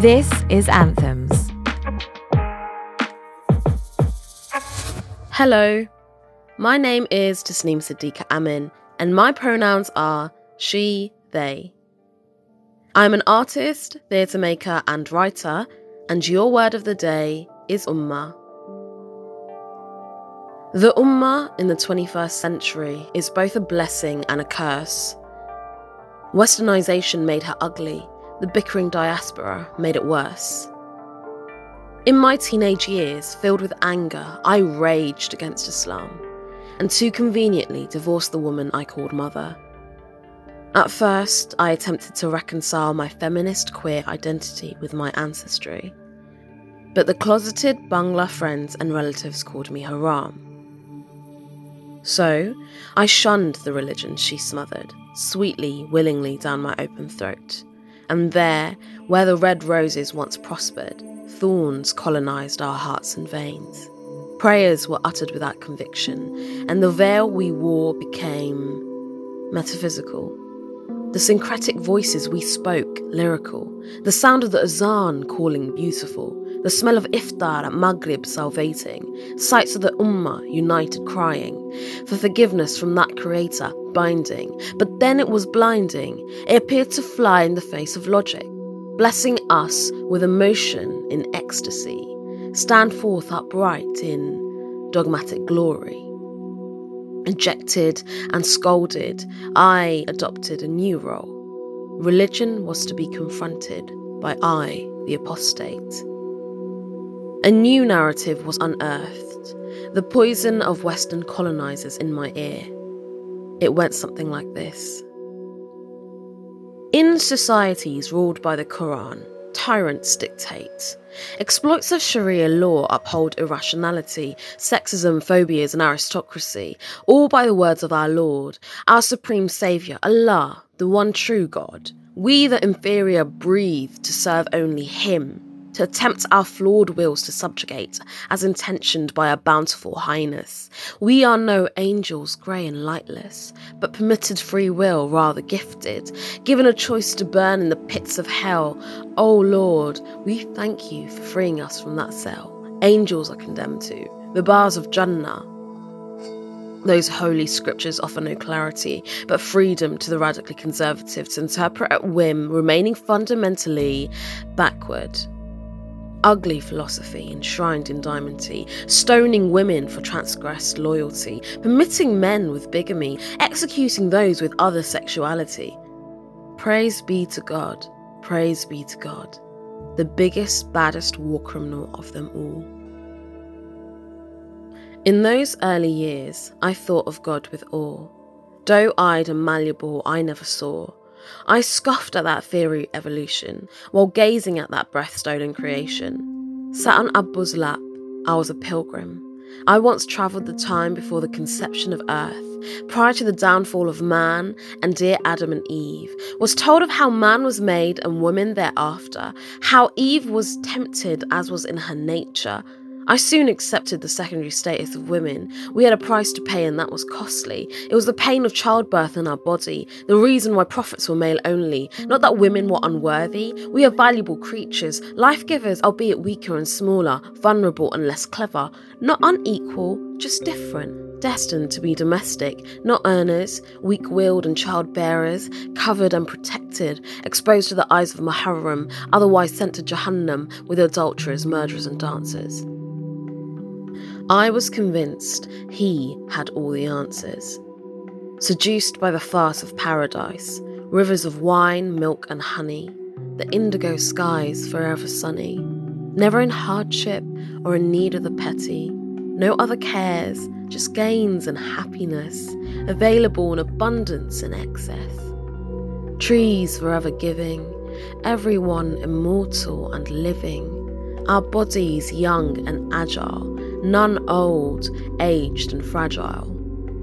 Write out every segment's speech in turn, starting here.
This is Anthems. Hello, my name is Tasnim Siddiqa Amin, and my pronouns are she, they. I'm an artist, theatre maker, and writer, and your word of the day is Ummah. The Ummah in the 21st century is both a blessing and a curse. Westernization made her ugly, the bickering diaspora made it worse. In my teenage years, filled with anger, I raged against Islam and too conveniently divorced the woman I called mother. At first, I attempted to reconcile my feminist queer identity with my ancestry, but the closeted Bangla friends and relatives called me haram. So, I shunned the religion she smothered, sweetly, willingly down my open throat. And there, where the red roses once prospered, thorns colonized our hearts and veins. Prayers were uttered without conviction, and the veil we wore became metaphysical. The syncretic voices we spoke, lyrical. The sound of the azan calling beautiful. The smell of iftar at Maghrib salvating. Sights of the ummah united crying. For forgiveness from that creator binding. But then it was blinding. It appeared to fly in the face of logic, blessing us with emotion in ecstasy. Stand forth upright in dogmatic glory. Ejected and scolded, I adopted a new role. Religion was to be confronted by I, the apostate. A new narrative was unearthed, the poison of Western colonizers in my ear. It went something like this In societies ruled by the Quran, tyrants dictate. Exploits of Sharia law uphold irrationality, sexism, phobias, and aristocracy, all by the words of our Lord, our supreme Saviour, Allah, the one true God. We, the inferior, breathe to serve only Him to attempt our flawed wills to subjugate, as intentioned by a bountiful highness. We are no angels, grey and lightless, but permitted free will, rather gifted, given a choice to burn in the pits of hell. O oh Lord, we thank you for freeing us from that cell. Angels are condemned to, the bars of Jannah, those holy scriptures offer no clarity, but freedom to the radically conservative to interpret at whim, remaining fundamentally backward ugly philosophy enshrined in diamond Tea, stoning women for transgressed loyalty, permitting men with bigamy, executing those with other sexuality. Praise be to God, praise be to God, the biggest, baddest war criminal of them all. In those early years, I thought of God with awe. Doe eyed and malleable, I never saw I scoffed at that theory of evolution while gazing at that breath stolen creation. Sat on Abbu's lap, I was a pilgrim. I once travelled the time before the conception of earth, prior to the downfall of man and dear Adam and Eve, was told of how man was made and woman thereafter, how Eve was tempted as was in her nature, I soon accepted the secondary status of women. We had a price to pay, and that was costly. It was the pain of childbirth in our body, the reason why prophets were male only. Not that women were unworthy. We are valuable creatures, life givers, albeit weaker and smaller, vulnerable and less clever. Not unequal, just different. Destined to be domestic, not earners, weak willed and childbearers, covered and protected, exposed to the eyes of Muharram, otherwise sent to Jahannam with adulterers, murderers, and dancers. I was convinced he had all the answers. Seduced by the farce of paradise, rivers of wine, milk, and honey, the indigo skies forever sunny, never in hardship or in need of the petty, no other cares, just gains and happiness, available in abundance and excess. Trees forever giving, everyone immortal and living, our bodies young and agile, none old, aged, and fragile.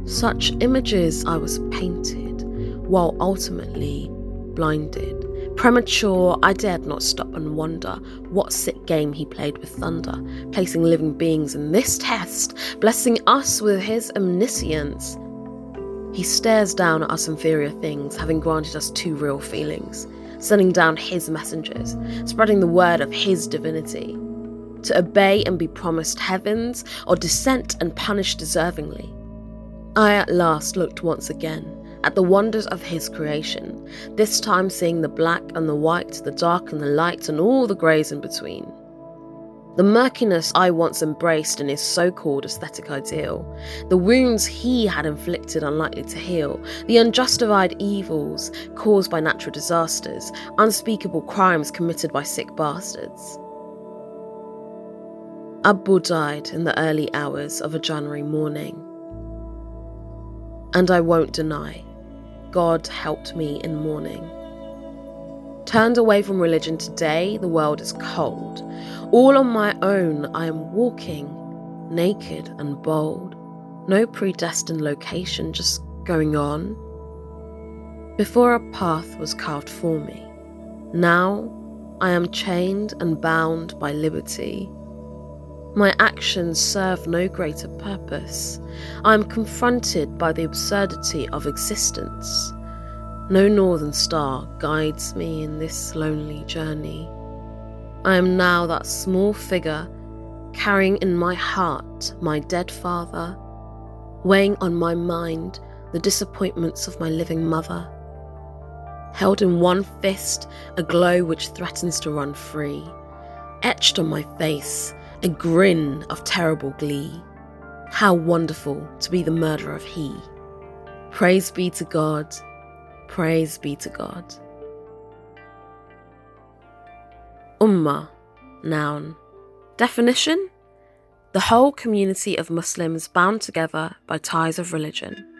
Such images I was painted, while ultimately blinded. Premature, I dared not stop and wonder what sick game he played with thunder, placing living beings in this test, blessing us with his omniscience. He stares down at us inferior things, having granted us two real feelings sending down his messengers, spreading the word of his divinity, to obey and be promised heavens or descent and punished deservingly. I at last looked once again at the wonders of his creation, this time seeing the black and the white, the dark and the light, and all the greys in between. The murkiness I once embraced in his so called aesthetic ideal, the wounds he had inflicted unlikely to heal, the unjustified evils caused by natural disasters, unspeakable crimes committed by sick bastards. Abbu died in the early hours of a January morning. And I won't deny, God helped me in mourning. Turned away from religion today, the world is cold. All on my own, I am walking, naked and bold. No predestined location, just going on. Before a path was carved for me. Now I am chained and bound by liberty. My actions serve no greater purpose. I am confronted by the absurdity of existence. No northern star guides me in this lonely journey. I am now that small figure carrying in my heart my dead father, weighing on my mind the disappointments of my living mother. Held in one fist, a glow which threatens to run free. Etched on my face, a grin of terrible glee. How wonderful to be the murderer of he. Praise be to God, praise be to God. Ummah, noun. Definition the whole community of Muslims bound together by ties of religion.